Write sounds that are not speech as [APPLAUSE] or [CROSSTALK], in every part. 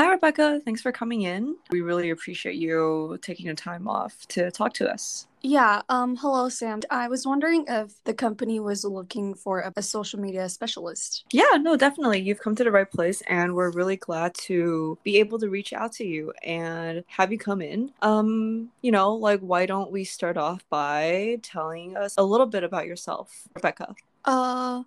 Hi, Rebecca. Thanks for coming in. We really appreciate you taking the time off to talk to us. Yeah, um, hello, Sam. I was wondering if the company was looking for a, a, social media specialist. Yeah, no, definitely. You've come to the right place, and we're really glad to be able to reach out to you and have you come in. Um, you know, like, why don't we start off by telling us a little bit about yourself, Rebecca? Uh,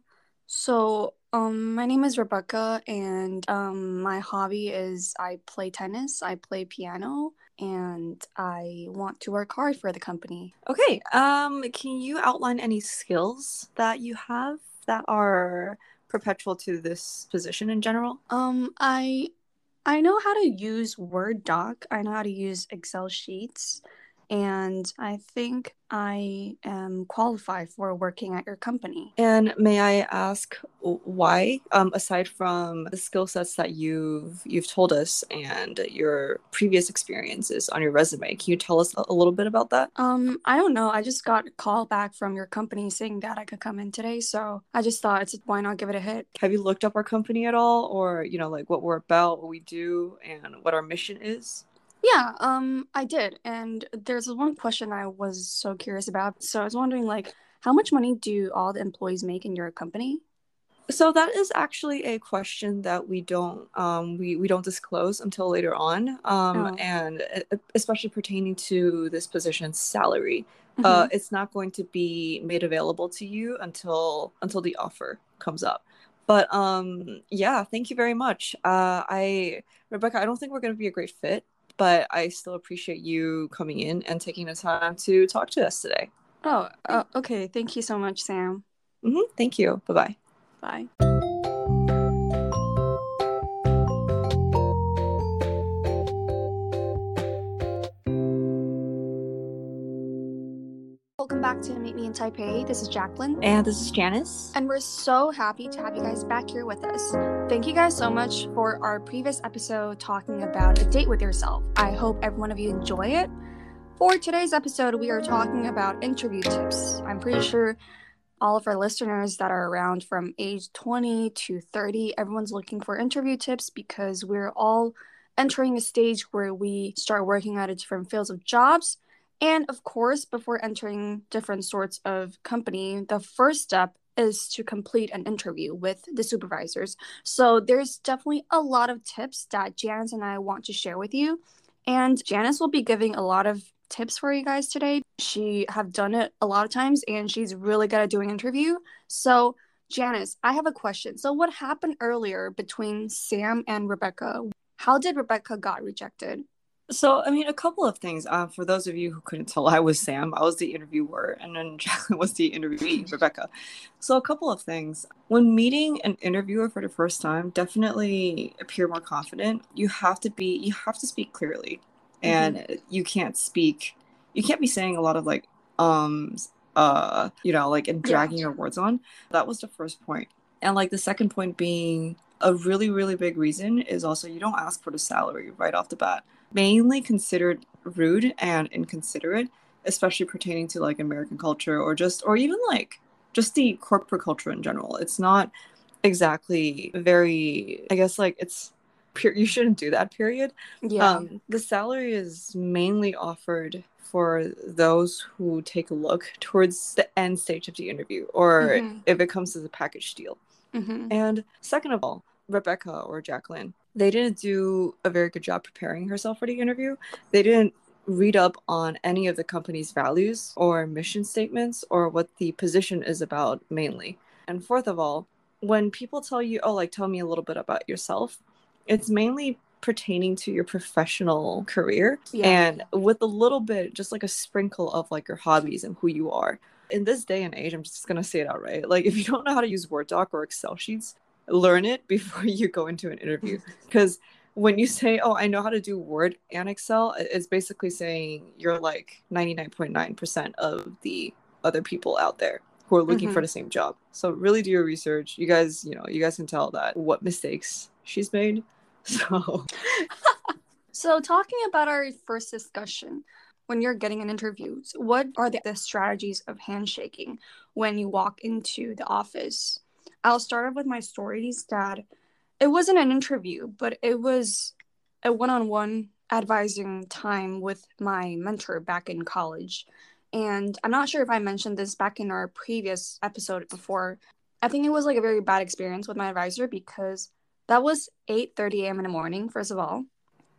so um, my name is Rebecca, and um, my hobby is I play tennis, I play piano, and I want to work hard for the company. Okay. Um, can you outline any skills that you have that are perpetual to this position in general? Um, I I know how to use Word doc. I know how to use Excel sheets and I think I am qualified for working at your company. And may I ask why? Um, aside from the skill sets that you've you've told us and your previous experiences on your resume, can you tell us a little bit about that? Um, I don't know. I just got a call back from your company saying that I could come in today, so I just thought, why not give it a hit? Have you looked up our company at all, or you know, like what we're about, what we do, and what our mission is? Yeah, um, I did. And there's one question I was so curious about. So I was wondering, like, how much money do all the employees make in your company? So that is actually a question that we don't um, we, we don't disclose until later on, um, oh. and especially pertaining to this position's salary. Uh, mm-hmm. Uh, it's not going to be made available to you until until the offer comes up. But um, yeah, thank you very much. Uh, I Rebecca, I don't think we're going to be a great fit but I still appreciate you coming in and taking the time to talk to us today. Oh, uh, okay. Thank you so much, Sam. Mm-hmm. Thank you. Bye-bye. Bye. Welcome back to Meet Me in Taipei. This is Jacqueline. And this is Janice. And we're so happy to have you guys back here with us. Thank you guys so much for our previous episode talking about a date with yourself. I hope every one of you enjoy it. For today's episode, we are talking about interview tips. I'm pretty sure all of our listeners that are around from age 20 to 30, everyone's looking for interview tips because we're all entering a stage where we start working at a different fields of jobs and of course, before entering different sorts of company, the first step is to complete an interview with the supervisors. So there's definitely a lot of tips that Janice and I want to share with you. And Janice will be giving a lot of tips for you guys today. She have done it a lot of times and she's really good at doing interview. So Janice, I have a question. So what happened earlier between Sam and Rebecca? How did Rebecca got rejected? So, I mean, a couple of things. Uh, for those of you who couldn't tell, I was Sam. I was the interviewer, and then [LAUGHS] Jacqueline was the interviewee, Rebecca. So, a couple of things. When meeting an interviewer for the first time, definitely appear more confident. You have to be, you have to speak clearly, and mm-hmm. you can't speak, you can't be saying a lot of like, um, uh, you know, like and dragging yeah. your words on. That was the first point. And like the second point being a really, really big reason is also you don't ask for the salary right off the bat mainly considered rude and inconsiderate, especially pertaining to like American culture or just, or even like just the corporate culture in general. It's not exactly very, I guess, like it's pure, you shouldn't do that, period. Yeah. Um, the salary is mainly offered for those who take a look towards the end stage of the interview or mm-hmm. if it comes as a package deal. Mm-hmm. And second of all, Rebecca or Jacqueline, they didn't do a very good job preparing herself for the interview. They didn't read up on any of the company's values or mission statements or what the position is about mainly. And fourth of all, when people tell you, oh, like, tell me a little bit about yourself, it's mainly pertaining to your professional career yeah. and with a little bit, just like a sprinkle of like your hobbies and who you are. In this day and age, I'm just gonna say it outright. Like, if you don't know how to use Word doc or Excel sheets, learn it [LAUGHS] before you go into an interview. [LAUGHS] Because when you say oh i know how to do word and excel it's basically saying you're like 99.9% of the other people out there who are looking mm-hmm. for the same job. So really do your research. You guys you know you guys can tell that what mistakes she's made. [LAUGHS] So so talking about our first discussion when you're getting an interview what are the, the strategies of handshaking when you walk into the office I'll start off with my stories that it wasn't an interview, but it was a one-on-one advising time with my mentor back in college. And I'm not sure if I mentioned this back in our previous episode before. I think it was like a very bad experience with my advisor because that was 8:30 a.m. in the morning, first of all.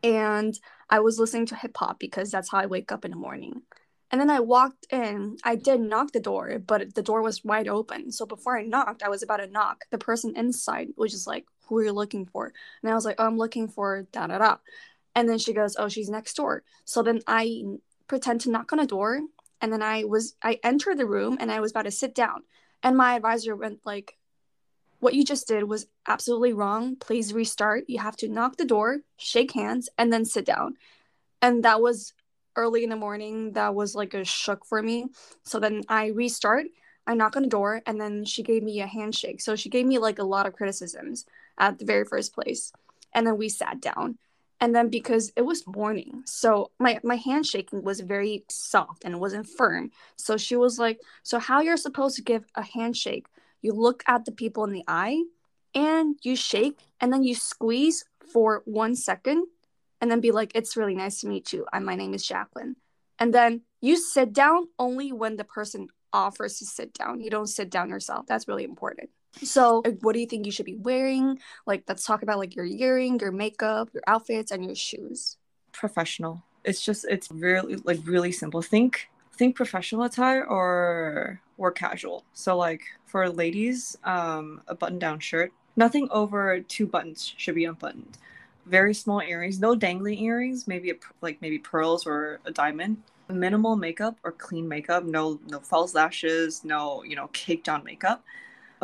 And I was listening to hip hop because that's how I wake up in the morning. And then I walked in. I did knock the door, but the door was wide open. So before I knocked, I was about to knock. The person inside was just like, Who are you looking for? And I was like, oh, I'm looking for da da da. And then she goes, Oh, she's next door. So then I pretend to knock on a door. And then I was, I entered the room and I was about to sit down. And my advisor went like, What you just did was absolutely wrong. Please restart. You have to knock the door, shake hands, and then sit down. And that was early in the morning. That was like a shock for me. So then I restart. I knock on the door and then she gave me a handshake. So she gave me like a lot of criticisms at the very first place. And then we sat down and then because it was morning so my my handshaking was very soft and it wasn't firm so she was like so how you're supposed to give a handshake you look at the people in the eye and you shake and then you squeeze for one second and then be like it's really nice to meet you and my name is jacqueline and then you sit down only when the person offers to sit down you don't sit down yourself that's really important so, what do you think you should be wearing? Like, let's talk about like your earring, your makeup, your outfits, and your shoes. Professional. It's just it's really like really simple. Think think professional attire or or casual. So like for ladies, um, a button down shirt. Nothing over two buttons should be unbuttoned. Very small earrings, no dangling earrings. Maybe a, like maybe pearls or a diamond. Minimal makeup or clean makeup. No no false lashes. No you know caked on makeup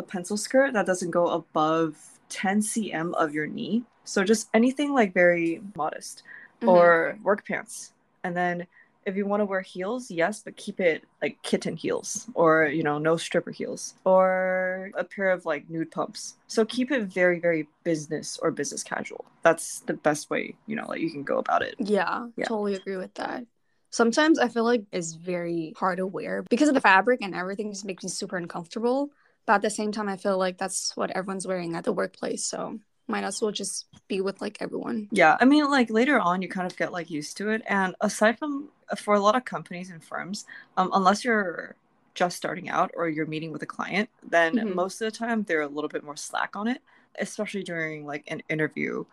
a pencil skirt that doesn't go above 10 cm of your knee. So just anything like very modest mm-hmm. or work pants. And then if you want to wear heels, yes, but keep it like kitten heels or, you know, no stripper heels or a pair of like nude pumps. So keep it very, very business or business casual. That's the best way, you know, like you can go about it. Yeah, yeah. totally agree with that. Sometimes I feel like it's very hard to wear because of the fabric and everything just makes me super uncomfortable. But at the same time, I feel like that's what everyone's wearing at the workplace. So might as well just be with like everyone. Yeah. I mean, like later on, you kind of get like used to it. And aside from for a lot of companies and firms, um, unless you're just starting out or you're meeting with a client, then mm-hmm. most of the time they're a little bit more slack on it, especially during like an interview.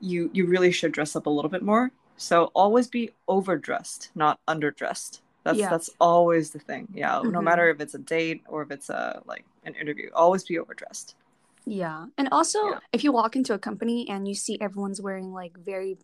You you really should dress up a little bit more. So always be overdressed, not underdressed. That's yeah. that's always the thing. Yeah, mm-hmm. no matter if it's a date or if it's a like an interview, always be overdressed. Yeah. And also, yeah. if you walk into a company and you see everyone's wearing like very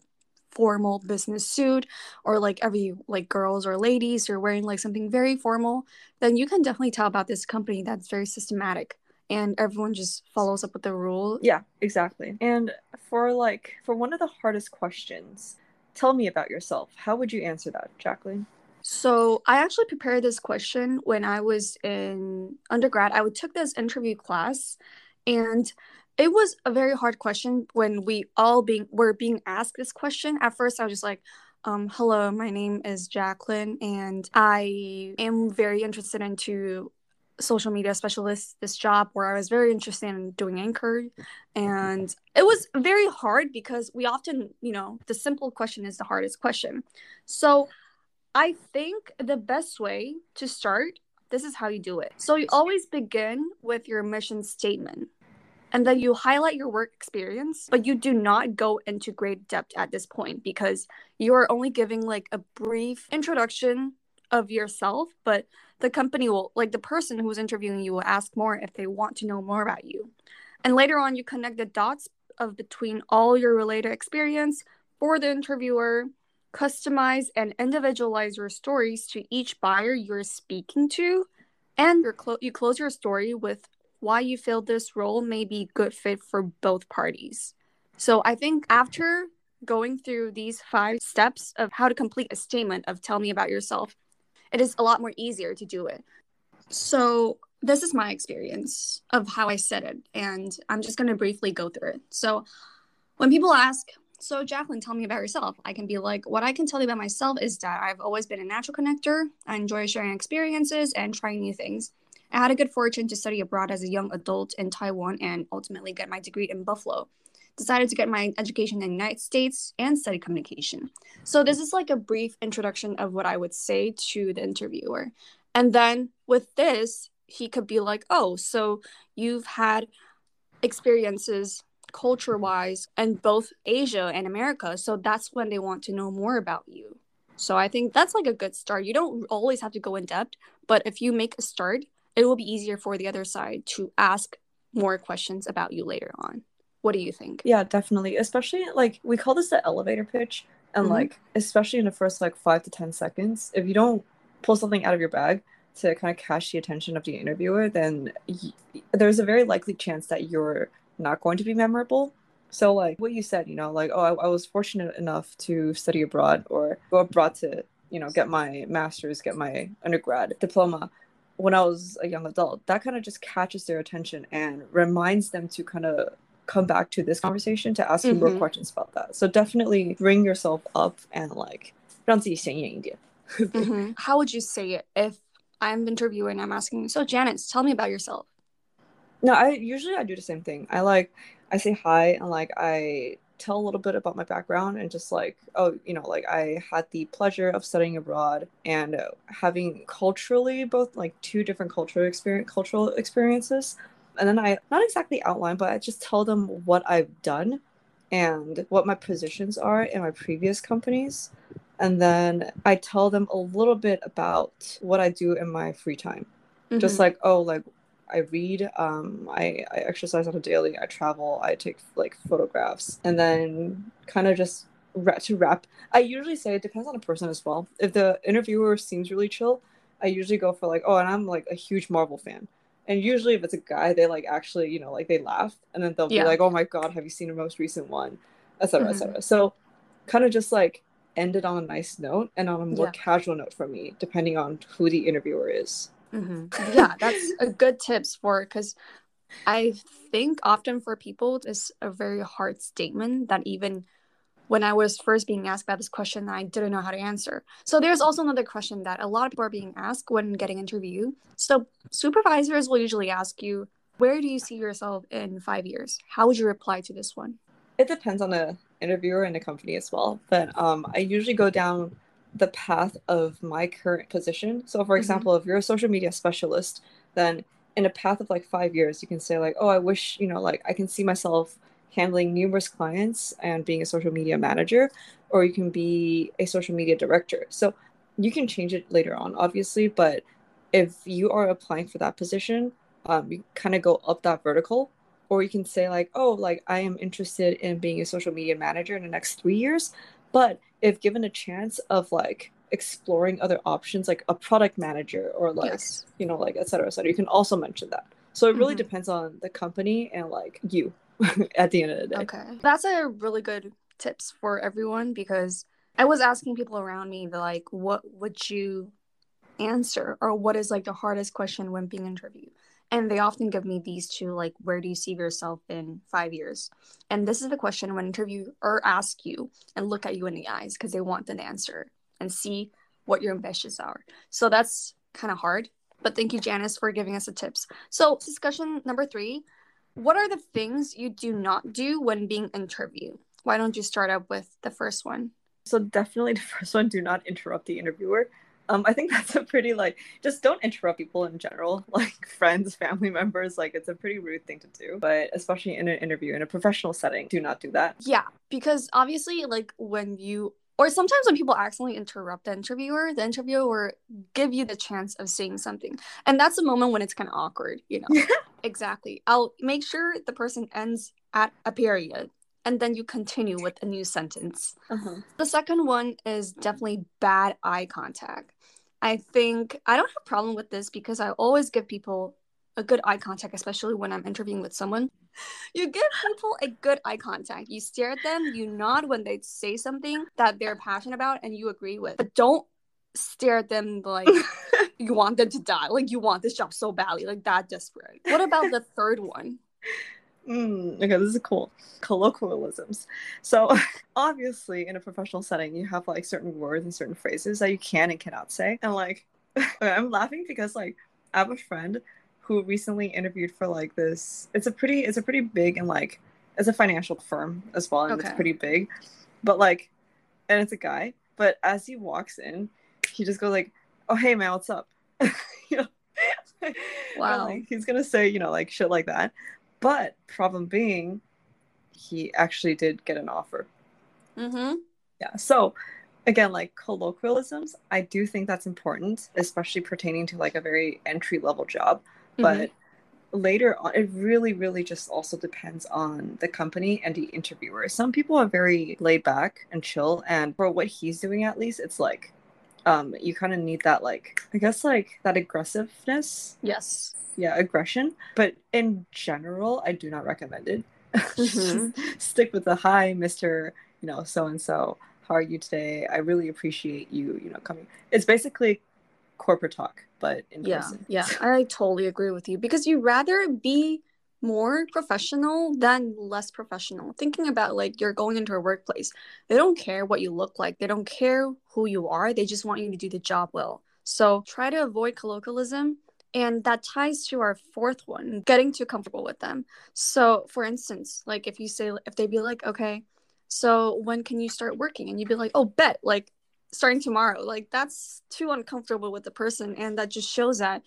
formal business suit or like every like girls or ladies are wearing like something very formal, then you can definitely tell about this company that's very systematic and everyone just follows up with the rule. Yeah, exactly. And for like for one of the hardest questions, tell me about yourself. How would you answer that, Jacqueline? So I actually prepared this question when I was in undergrad. I took this interview class, and it was a very hard question when we all being were being asked this question. At first, I was just like, um, "Hello, my name is Jacqueline, and I am very interested into social media specialist this job where I was very interested in doing anchor and it was very hard because we often you know the simple question is the hardest question so I think the best way to start, this is how you do it. So you always begin with your mission statement. And then you highlight your work experience, but you do not go into great depth at this point because you are only giving like a brief introduction of yourself, but the company will, like the person who's interviewing you, will ask more if they want to know more about you. And later on, you connect the dots of between all your related experience for the interviewer customize and individualize your stories to each buyer you're speaking to and clo- you close your story with why you feel this role may be good fit for both parties so i think after going through these five steps of how to complete a statement of tell me about yourself it is a lot more easier to do it so this is my experience of how i said it and i'm just going to briefly go through it so when people ask so, Jacqueline, tell me about yourself. I can be like, what I can tell you about myself is that I've always been a natural connector. I enjoy sharing experiences and trying new things. I had a good fortune to study abroad as a young adult in Taiwan and ultimately get my degree in Buffalo. decided to get my education in the United States and study communication. So this is like a brief introduction of what I would say to the interviewer. And then with this, he could be like, "Oh, so you've had experiences culture wise in both Asia and America. So that's when they want to know more about you. So I think that's like a good start. You don't always have to go in depth, but if you make a start, it will be easier for the other side to ask more questions about you later on. What do you think? Yeah, definitely. Especially like we call this the elevator pitch. And mm-hmm. like, especially in the first like five to 10 seconds, if you don't pull something out of your bag to kind of catch the attention of the interviewer, then y- there's a very likely chance that you're not going to be memorable. So, like what you said, you know, like, oh, I, I was fortunate enough to study abroad or go abroad to, you know, get my master's, get my undergrad diploma when I was a young adult. That kind of just catches their attention and reminds them to kind of come back to this conversation to ask mm-hmm. you more questions about that. So, definitely bring yourself up and like 让自己显眼一点. [LAUGHS] mm-hmm. How would you say it if I'm interviewing I'm asking, so Janice, tell me about yourself? No, I usually I do the same thing. I like I say hi and like I tell a little bit about my background and just like oh you know like I had the pleasure of studying abroad and uh, having culturally both like two different cultural experience cultural experiences. And then I not exactly outline but I just tell them what I've done and what my positions are in my previous companies. And then I tell them a little bit about what I do in my free time. Mm-hmm. just like oh like I read, um, I, I exercise on a daily, I travel, I take like photographs, and then kind of just to wrap. I usually say it depends on the person as well. If the interviewer seems really chill, I usually go for like, oh, and I'm like a huge Marvel fan. And usually, if it's a guy, they like actually, you know, like they laugh, and then they'll yeah. be like, "Oh my god, have you seen the most recent one?" Etc. Mm-hmm. Etc. So, kind of just like end it on a nice note and on a more yeah. casual note for me, depending on who the interviewer is. Mm-hmm. Yeah, that's a good tips for because I think often for people it's a very hard statement that even when I was first being asked about this question, I didn't know how to answer. So there's also another question that a lot of people are being asked when getting interviewed. So supervisors will usually ask you, "Where do you see yourself in five years?" How would you reply to this one? It depends on the interviewer and the company as well. But um, I usually go down the path of my current position. So, for mm-hmm. example, if you're a social media specialist, then in a path of like five years, you can say, like, oh, I wish, you know, like I can see myself handling numerous clients and being a social media manager, or you can be a social media director. So, you can change it later on, obviously, but if you are applying for that position, um, you kind of go up that vertical or you can say like oh like i am interested in being a social media manager in the next three years but if given a chance of like exploring other options like a product manager or like yes. you know like et cetera, et cetera, you can also mention that. So it really mm-hmm. depends on the company and like you [LAUGHS] at the end of the day. Okay. That's a really good tips for everyone because I was asking people around me like what would you answer or what is like the hardest question when being interviewed? And they often give me these two like where do you see yourself in five years? And this is the question when interview or ask you and look at you in the eyes because they want an answer and see what your ambitions are. So that's kind of hard but thank you janice for giving us the tips. So discussion number three what are the things you do not do when being interviewed? Why don't you start up with the first one? So definitely the first one do not interrupt the interviewer um, I think [LAUGHS] that's a pretty like just don't interrupt people in general, [LAUGHS] like friends, family members. Like it's a pretty rude thing to do, but especially in an interview in a professional setting, do not do that. Yeah, because obviously, like when you or sometimes when people accidentally interrupt the interviewer, the interviewer give you the chance of saying something, and that's a moment when it's kind of awkward, you know. [LAUGHS] exactly. I'll make sure the person ends at a period and then you continue with a new sentence. Uh-huh. The second one is definitely bad eye contact. I think I don't have a problem with this because I always give people a good eye contact, especially when I'm interviewing with someone. You give people a good eye contact. You stare at them, you nod when they say something that they're passionate about and you agree with. But don't stare at them like [LAUGHS] you want them to die. Like you want this job so badly, like that desperate. What about the third one? Mm, okay, this is cool. Colloquialisms. So, [LAUGHS] obviously, in a professional setting, you have like certain words and certain phrases that you can and cannot say. And like, [LAUGHS] I'm laughing because like I have a friend who recently interviewed for like this. It's a pretty, it's a pretty big and like it's a financial firm as well, and Okay. it's pretty big. But like, and it's a guy. But as he walks in, he just goes like, "Oh hey man, what's up?" [LAUGHS] you know. And, Wow. like, he's gonna say you know like shit like that. But problem being, he actually did get an offer. Mm-hmm. Yeah. So again, like colloquialisms, I do think that's important, especially pertaining to like a very entry level job. But later on, it really, really just also depends on the company and the interviewer. Some people are very laid back and chill, and for what he's doing, at least, it's like um, you kind of need that, like, I guess, like that aggressiveness. Yes. Yeah, aggression. But in general, I do not recommend it. Mhm. Just [LAUGHS] stick with the hi, Mister. You know, so and so. How are you today? I really appreciate you. You know, coming. It's basically corporate talk, but in Yeah. person. Yeah. [LAUGHS] I totally agree with you because you rather be more professional than less professional. Thinking about like you're going into a workplace, they don't care what you look like, they don't care who you are, they just want you to do the job well. So try to avoid colloquialism. And that ties to our fourth one, getting too comfortable with them. So, for instance, like if you say, if they be like, okay, so when can you start working? And you'd be like, oh, bet, like starting tomorrow. Like that's too uncomfortable with the person. And that just shows that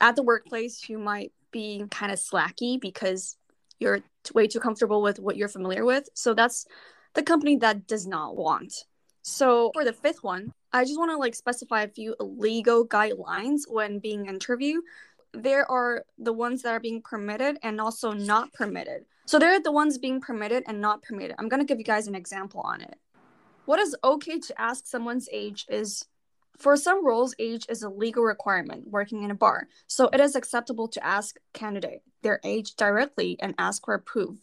at the workplace, you might be kind of slacky because you're way too comfortable with what you're familiar with. So that's the company that does not want. So for the fifth one, I just want to like specify a few legal guidelines when being interviewed. There are the ones that are being permitted and also not permitted. So there are the ones being permitted and not permitted. I'm going to give you guys an example on it. What is okay to ask someone's age is for some roles, age is a legal requirement working in a bar. So it is acceptable to ask candidate their age directly and ask for proof.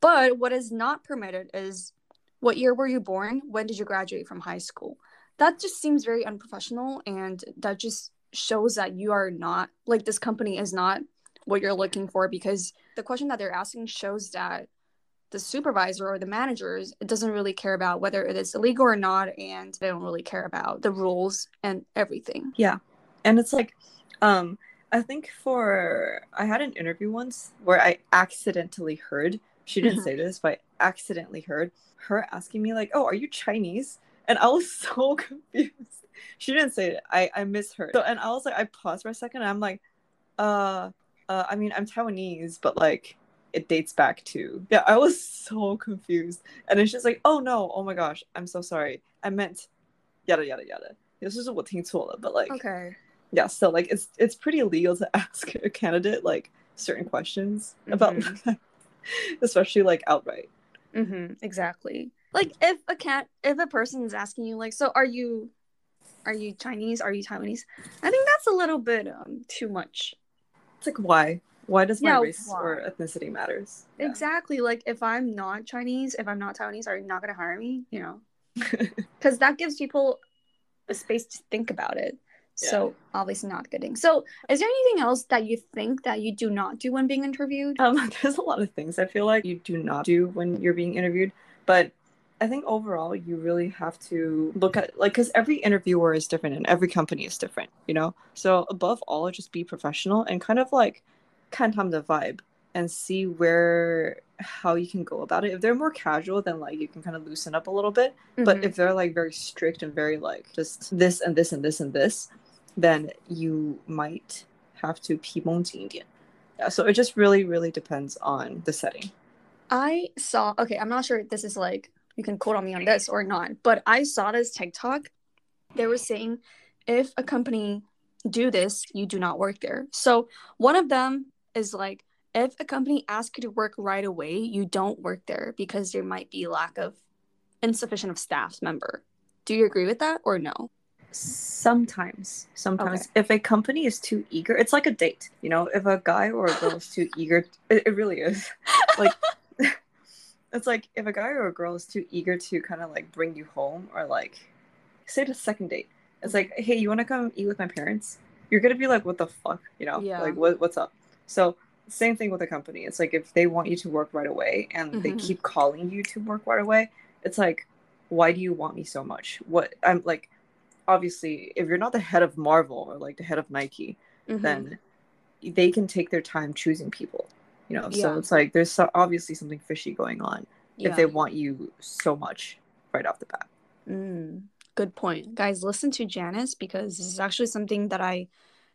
But what is not permitted is what year were you born? When did you graduate from high school? That just seems very unprofessional and that just shows that you are not like this company is not what you're looking for because the question that they're asking shows that the supervisor or the managers it doesn't really care about whether it is illegal or not and they don't really care about the rules and everything. Yeah. And it's like um i think for i had an interview once where i accidentally heard she didn't Mhm. say this but I accidentally heard her asking me like oh are you chinese? And i was [LAUGHS] so confused. She didn't say it. I i misheard. So and i was like i paused for a second and i'm like uh uh i mean i'm taiwanese but like it dates back to. Yeah, I was so confused. And it's just like, oh no, oh my gosh, I'm so sorry. I meant yada yada yada. This is what but like Okay. Yeah, so like it's it's pretty illegal to [LAUGHS] ask a candidate like certain questions mm-hmm. about [LAUGHS] especially like outright. Mm-hmm, exactly. Like if a cat if a person is asking you like, so are you are you Chinese? Are you Taiwanese? I think that's a little bit um too much. It's like why? Why does my Yeah, race or ethnicity matters Yeah. Exactly. Like if I'm not Chinese, if I'm not Taiwanese, are you not gonna hire me? You know, [LAUGHS] because that gives people a space to think about it. So obviously not good thing. So is there anything else that you think that you do not do when being interviewed? um [LAUGHS] there's a lot of things i feel like you do not do when you're being interviewed but i think overall you really have to look at like because every interviewer is different and every company is different you know so above all just be professional and kind of like kind of the vibe and see where how you can go about it if they're more casual then like you can kind of loosen up a little bit but Mhm. if they're like very strict and very like just this and this and this and this then you might have to 皮绷紧一点 yeah so it just really really depends on the setting I saw okay, I'm not sure if this is like you can quote on me on this or not, but I saw this TikTok. They were saying if a company do this, you do not work there. So one of them is like if a company asks you to work right away, you don't work there because there might be lack of insufficient of staff member. Do you agree with that or no? sometimes sometimes. If a company is too eager it's like a date you know? If a guy or a girl is too [LAUGHS] eager it, it really is. Like [LAUGHS] it's like if a guy or a girl is too eager to kind of like bring you home or like say the second date it's mm-hmm. like hey you want to come eat with my parents? You're gonna be like what the fuck? You know? Yeah. like what, what's up so same thing with a company it's like if they want you to work right away and they Mhm. keep calling you to work right away it's like why do you want me so much what i'm like obviously if you're not the head of marvel or like the head of nike Mhm. then they can take their time choosing people You know, Yeah. so it's like there's so, obviously something fishy going on Yeah. if they want you so much right off the bat. Mm, good point. Guys, listen to Janice because this is actually something that I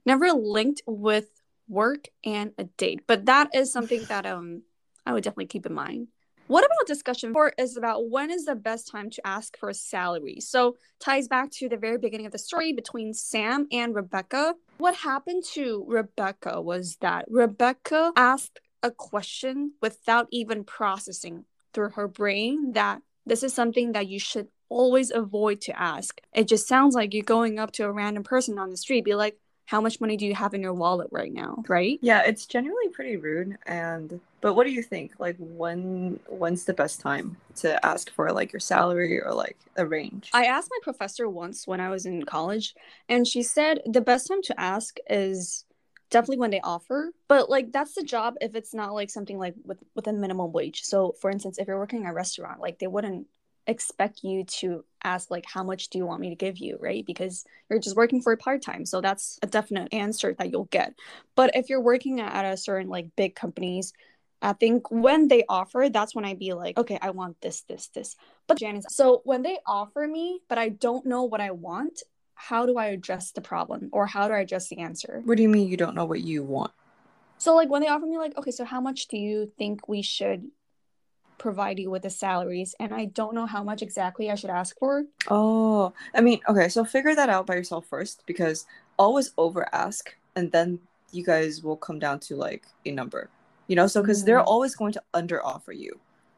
never linked with work and a date. But that is something that um I would definitely keep in mind. What about discussion four is about when is the best time to ask for a salary? So ties back to the very beginning of the story between Sam and Rebecca. What happened to Rebecca was that Rebecca asked a question without even processing through her brain that this is something that you should always avoid to ask. It just sounds like you're going up to a random person on the street, be like, how much money do you have in your wallet right now? Right? Yeah, it's generally pretty rude and but what do you think? Like when when's the best time to ask for like your salary or like a range? I asked my professor once when I was in college, and she said the best time to ask is definitely when they offer. But like that's the job if it's not like something like with with a minimum wage. So for instance, if you're working at a restaurant, like they wouldn't expect you to ask like how much do you want me to give you right? Because you're just working for a part-time so that's a definite answer that you'll get. But if you're working at a certain like big companies i think when they offer that's when i'd be like okay i want this this this. But janice so when they offer me but i don't know what i want how do i address the problem or how do i address the answer? What do you mean you don't know what you want? so like when they offer me like okay so how much do you think we should provide you with the salaries and i don't know how much exactly i should ask for Oh, I mean, okay, so figure that out by yourself first because always over ask and then you guys will come down to like a number. You know, so because they're Mhm. always going to under offer you.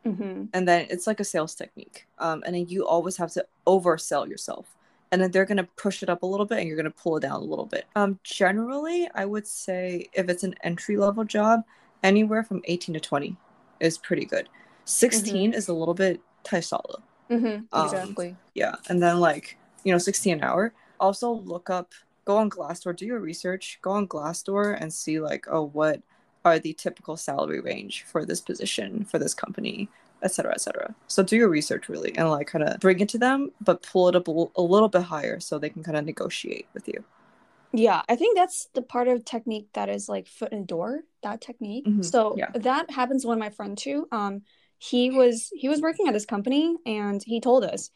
mm-hmm. and then it's like a sales technique um, and then you always have to oversell yourself and then they're going to push it up a little bit and you're going to pull it down a little bit um, generally i would say if it's an entry level job anywhere from 18 to 20 is pretty good 16 is a little bit taisala Mm-hmm. Um, exactly yeah and then like you know 60 an hour also look up go on glassdoor do your research go on glassdoor and see like oh what are the typical salary range for this position for this company etc etc so do your research really and like kind of bring it to them but pull it up a, l- a little bit higher so they can kind of negotiate with you Yeah, I think that's the part of technique that is like foot and door, that technique. Mhm, So yeah. that happens to one of my friend too. Um he was he was working at this company and he told us.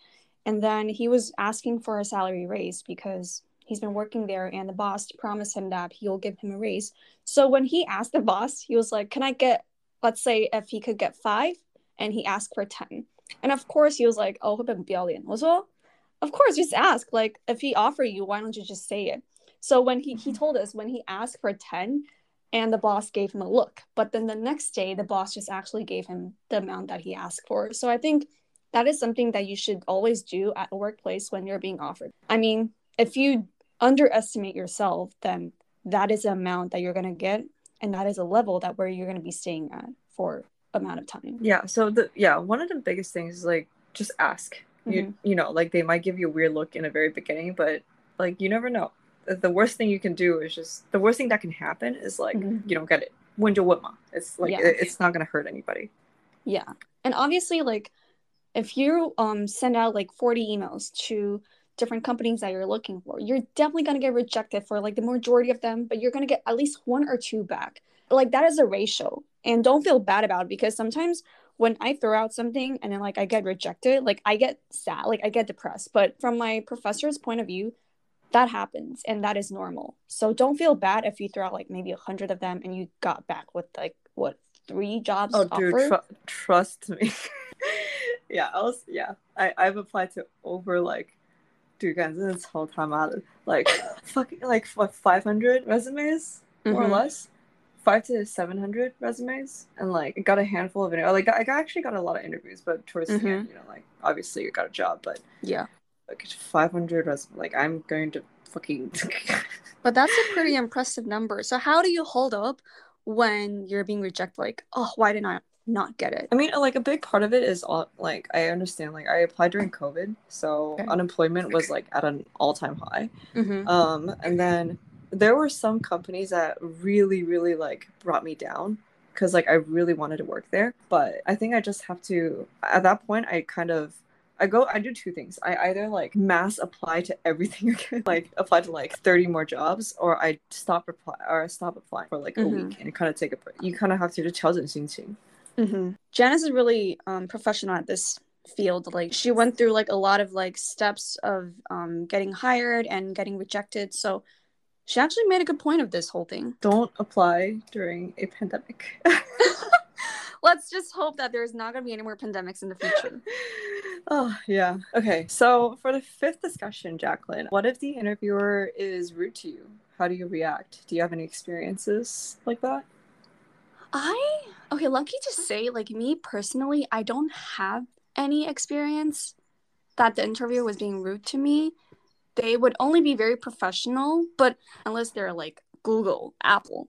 And then he was asking for a salary raise because he's been working there and the boss promised him that he'll give him a raise. So when he asked the boss, he was like, "Can I get let's say if he could get 5 and he asked for 10." And of course he was like, "Oh, 会不会很不要脸?" was well, of course just ask like if he offer you, why don't you just say it? So when he he told us when he asked for 10 and the boss gave him a look, but then the next day the boss just actually gave him the amount that he asked for. So I think that is something that you should always do at a workplace when you're being offered. I mean, if you underestimate yourself, then that is the amount that you're going to get and that is a level that where you're going to be staying at for amount of time. yeah so the yeah one of the biggest things is like just ask you Mhm. you know like they might give you a weird look in the very beginning but like you never know the, worst thing you can do is just the worst thing that can happen is like Mhm. you don't get it when you what it's like Yeah. it- it's not gonna hurt anybody Yeah. And obviously like if you um send out like 40 emails to different companies that you're looking for, you're definitely going to get rejected for like the majority of them, but you're going to get at least one or two back. Like that is a ratio. And don't feel bad about it because sometimes when I throw out something and then like I get rejected, like I get sad, like I get depressed. But from my professor's point of view, that happens and that is normal. So don't feel bad if you throw out like maybe a hundred of them and you got back with like what three jobs oh dude offered. trust me [LAUGHS] yeah i was yeah I, i've applied to over like dude guys this whole time out like [LAUGHS] fucking like what 500 resumes more or Mhm. less five to 700 resumes and like got a handful of interviews like i actually got a lot of interviews but towards Mhm. the end you know like obviously you got a job but Yeah. Like 500 resumes like i'm going to fucking [LAUGHS] But that's a pretty impressive number. So how do you hold up when you're being rejected? Like, oh, why did I not get it? I mean, like a big part of it is all like I understand. Like I applied during COVID, so Okay. unemployment was like at an all-time high. Mm-hmm. Um, and then there were some companies that really, really like brought me down because like I really wanted to work there. But I think I just have to. At that point, I kind of I go I do two things. I either like mass apply to everything [LAUGHS] again, like apply to like 30 more jobs, or I stop apply or I stop applying for like a Mhm. week and kind of take a break. You kind of have to 调整心情. Mm-hmm. Janice is really um, professional at this field. Like she went through like a lot of like steps of um, getting hired and getting rejected. So she actually made a good point of this whole thing. Don't apply during a pandemic. [LAUGHS] Let's just hope that there's not going to be any more pandemics in the future. [LAUGHS] oh, yeah. Okay. So, for the fifth discussion, Jacqueline, what if the interviewer is rude to you? How do you react? Do you have any experiences like that? I okay, lucky to say, like me personally, I don't have any experience that the interviewer was being rude to me. They would only be very professional, but unless they're like Google, Apple,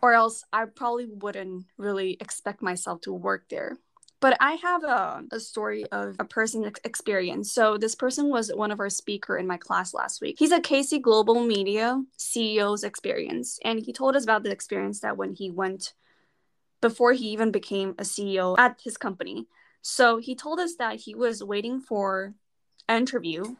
or else I probably wouldn't really expect myself to work there. But I have a, a story of a person's ex- experience. So this person was one of our speaker in my class last week. He's a KC Global Media CEO's experience, and he told us about the experience that when he went before he even became a CEO at his company. So he told us that he was waiting for an interview,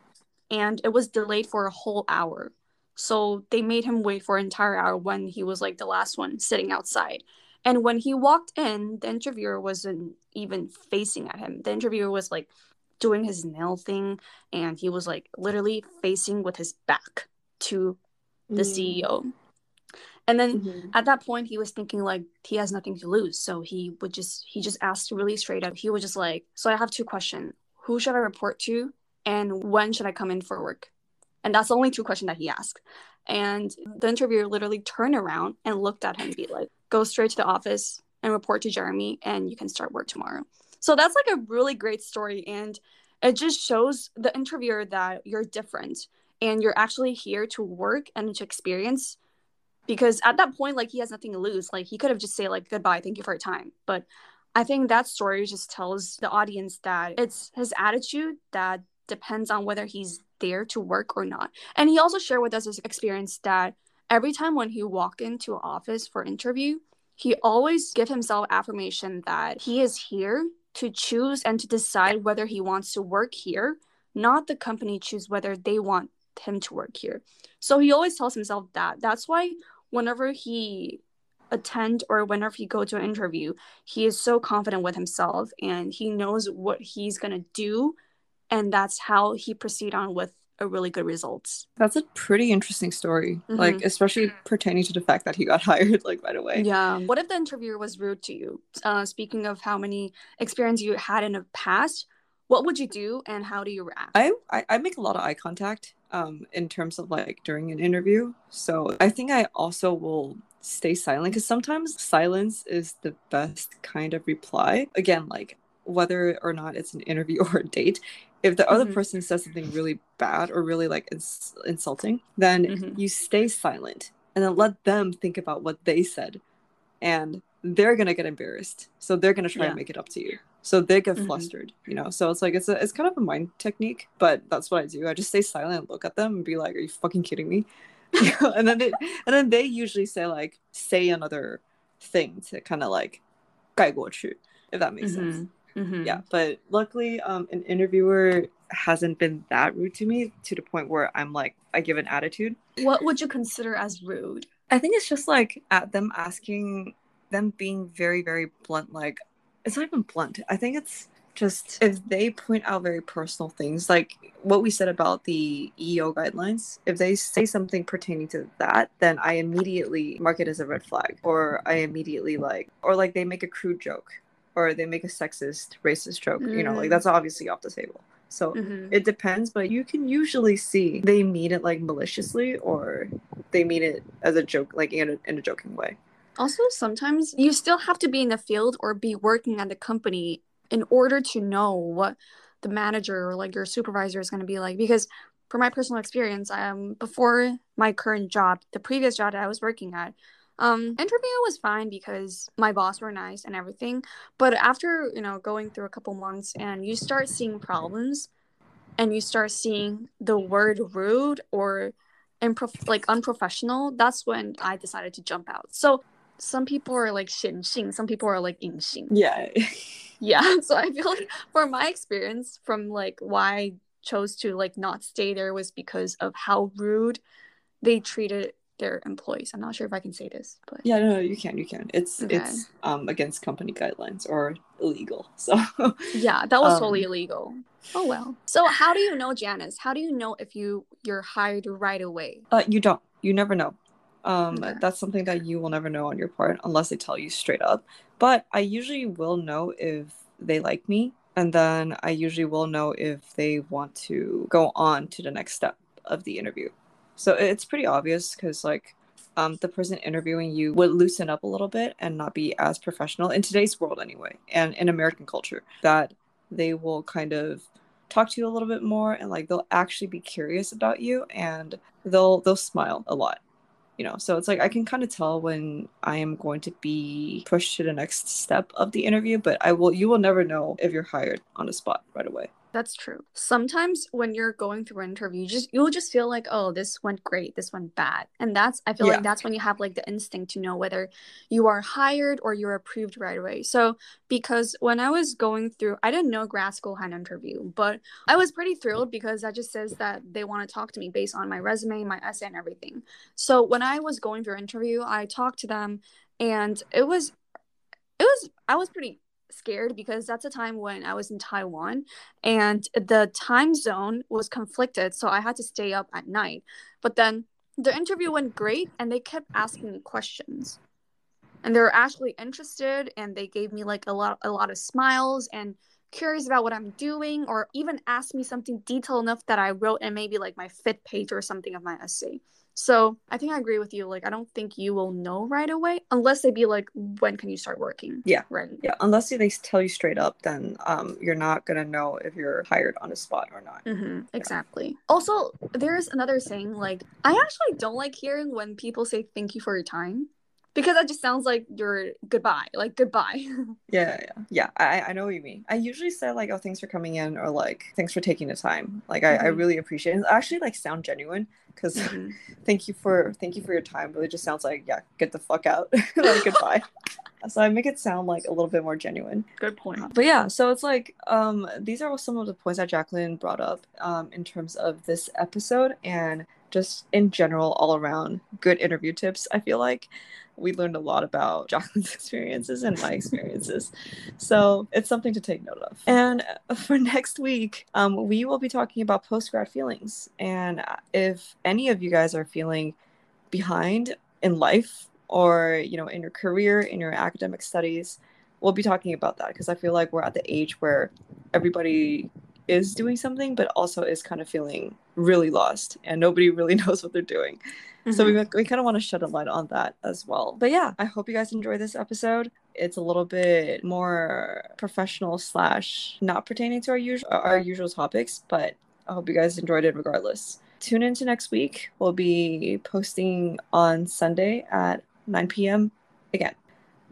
and it was delayed for a whole hour. So they made him wait for an entire hour when he was like the last one sitting outside. And when he walked in, the interviewer wasn't even facing at him. The interviewer was like doing his nail thing, and he was like literally facing with his back to the CEO. And then Mhm. at that point, he was thinking like he has nothing to lose, so he would just he just asked really straight up. He was just like, "So I have two questions: Who should I report to, and when should I come in for work?" And that's the only two questions that he asked. And the interviewer literally turned around and looked at him and be like, "Go straight to the office and report to Jeremy, and you can start work tomorrow." So that's like a really great story, and it just shows the interviewer that you're different and you're actually here to work and to experience because at that point like he has nothing to lose like he could have just say like goodbye thank you for your time but i think that story just tells the audience that it's his attitude that depends on whether he's there to work or not. And he also shared with us his experience that every time when he walked into office for interview he always give himself affirmation that he is here to choose and to decide whether he wants to work here not the company choose whether they want him to work here. So he always tells himself that. That's why whenever he attend or whenever he go to an interview he is so confident with himself and he knows what he's going to do and that's how he proceed on with a really good results That's a pretty interesting story. Like, Mhm. especially pertaining to the fact that he got [LAUGHS] hired like right away. yeah what if the interviewer was rude to you uh, speaking of how many experience you had in the past what would you do and how do you react I, I I make a lot of eye contact um in terms of like during an interview. So I think I also will stay silent because sometimes silence is the best kind of reply. Again, like whether or not it's an interview [LAUGHS] or a date, if the other Mhm. person says something really bad or really like ins- insulting, then Mhm. you stay silent and then let them think about what they said, and they're gonna get embarrassed. So they're gonna try Yeah. and make it up to you. So they get Mhm. flustered, you know. So it's like it's a it's kind of a mind technique, but that's what I do. I just stay silent, look at them, and be like, "Are you fucking kidding me?" [LAUGHS] and then they and then they usually say like say another thing to kind of like 盖过去, if that makes sense. Mhm. Yeah, but luckily, um, an interviewer hasn't been that rude to me to the point where I'm like I give an attitude. what would you consider as rude I think it's just like at them asking them being very, very blunt. Like it's not even blunt. I think it's just if they point out very personal things, like what we said about the EO guidelines. If they say something pertaining to that, then I immediately mark it as a red flag, or I immediately like, or like they make a crude joke, or they make a sexist, racist joke. You know, like Mm. that's obviously off the table. So Mhm. it depends, but you can usually see they mean it like maliciously or they mean it as a joke, like in a, in a joking way. Also, sometimes you still have to be in the field or be working at the company in order to know what the manager or like your supervisor is going to be like. Because, for my personal experience, um, before my current job, the previous job that I was working at, um, interview was fine because my boss were nice and everything. But after, you know, going through a couple months and you start seeing problems and you start seeing the word rude or like unprofessional, that's when I decided to jump out. So some people are like xin xing, some people are like ying xing. Yeah. [LAUGHS] yeah. So I feel like for my experience from like why I chose to like not stay there was because of how rude they treated their employees i'm not sure if i can say this but Yeah, no, no, you can, you can. It's Okay. it's um against company guidelines or illegal. [LAUGHS] So yeah that was Um, totally illegal oh well so how do you know janice how do you know if you you're hired right away uh, you don't. You never know. Um, Okay. that's something that you will never know on your part unless they tell you straight up. But I usually will know if they like me, and then I usually will know if they want to go on to the next step of the interview. So it's pretty obvious because like um, the person interviewing you would loosen up a little bit and not be as professional in today's world anyway, and in American culture that they will kind of talk to you a little bit more and like they'll actually be curious about you and they'll they'll smile a lot you know? So it's like i can kind of tell when i am going to be pushed to the next step of the interview but i will you will never know if you're hired on the spot right away That's true. Sometimes when you're going through an interview, you just you'll just feel like, oh, this went great, this went bad. And that's I feel Yeah. like that's when you have like the instinct to know whether you are hired or you're approved right away. So because when I was going through I didn't know grad school had an interview, but I was pretty mm. thrilled because that just says that they want to talk to me based on my resume, my essay and everything. So when I was going through an interview, I talked to them and it was it was I was pretty scared because that's a time when I was in Taiwan and the time zone was conflicted, so I had to stay up at night. But then the interview went great and they kept asking me questions. And they were actually interested and they gave me like a lot a lot of smiles and curious about what I'm doing or even asked me something detailed enough that I wrote in maybe like my fifth page or something of my essay. So I think I agree with you. Like I don't think you will know right away unless they be like, when can you start working? Yeah. Right. yeah unless they tell you straight up then um you're not gonna know if you're hired on the spot or not hmm exactly. Also, there's another saying like I actually don't like hearing when people say thank you for your time because that just sounds like you're goodbye, like goodbye. [LAUGHS] Yeah, yeah, yeah. I I know what you mean. I usually say like, "Oh, thanks for coming in," or like, "Thanks for taking the time." Like, I, I Mhm. really appreciate it. And actually like sound genuine because [LAUGHS] Mhm. thank you for thank you for your time. But it just sounds like, yeah, get the fuck out, [LAUGHS] like goodbye. so I make it sound like a little bit more genuine. Good point. But yeah, so it's like um these are some of the points that Jacqueline brought up um in terms of this episode and just in general all around good interview tips. I feel like we learned a lot about [LAUGHS] Jacqueline's experiences and my experiences. So it's something to take note of. And for next week, um, we will be talking about post grad feelings. And if any of you guys are feeling behind in life or you know in your career in your academic studies we'll be talking about that because i feel like we're at the age where everybody is doing something but also is kind of feeling really lost and nobody [LAUGHS] really knows what they're doing. So we, mm-hmm. we kind of want to shed a light on that as well. But yeah i hope you guys enjoy this episode. It's a little bit more professional slash not pertaining to our usual our usual topics but i hope you guys enjoyed it regardless. Tune in to next week. We'll be posting on sunday at 9 p.m again.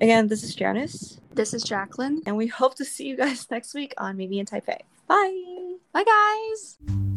Again this is janice. This is Jacqueline. and we hope to see you guys [LAUGHS] next week on maybe in taipei. Bye. Bye, guys.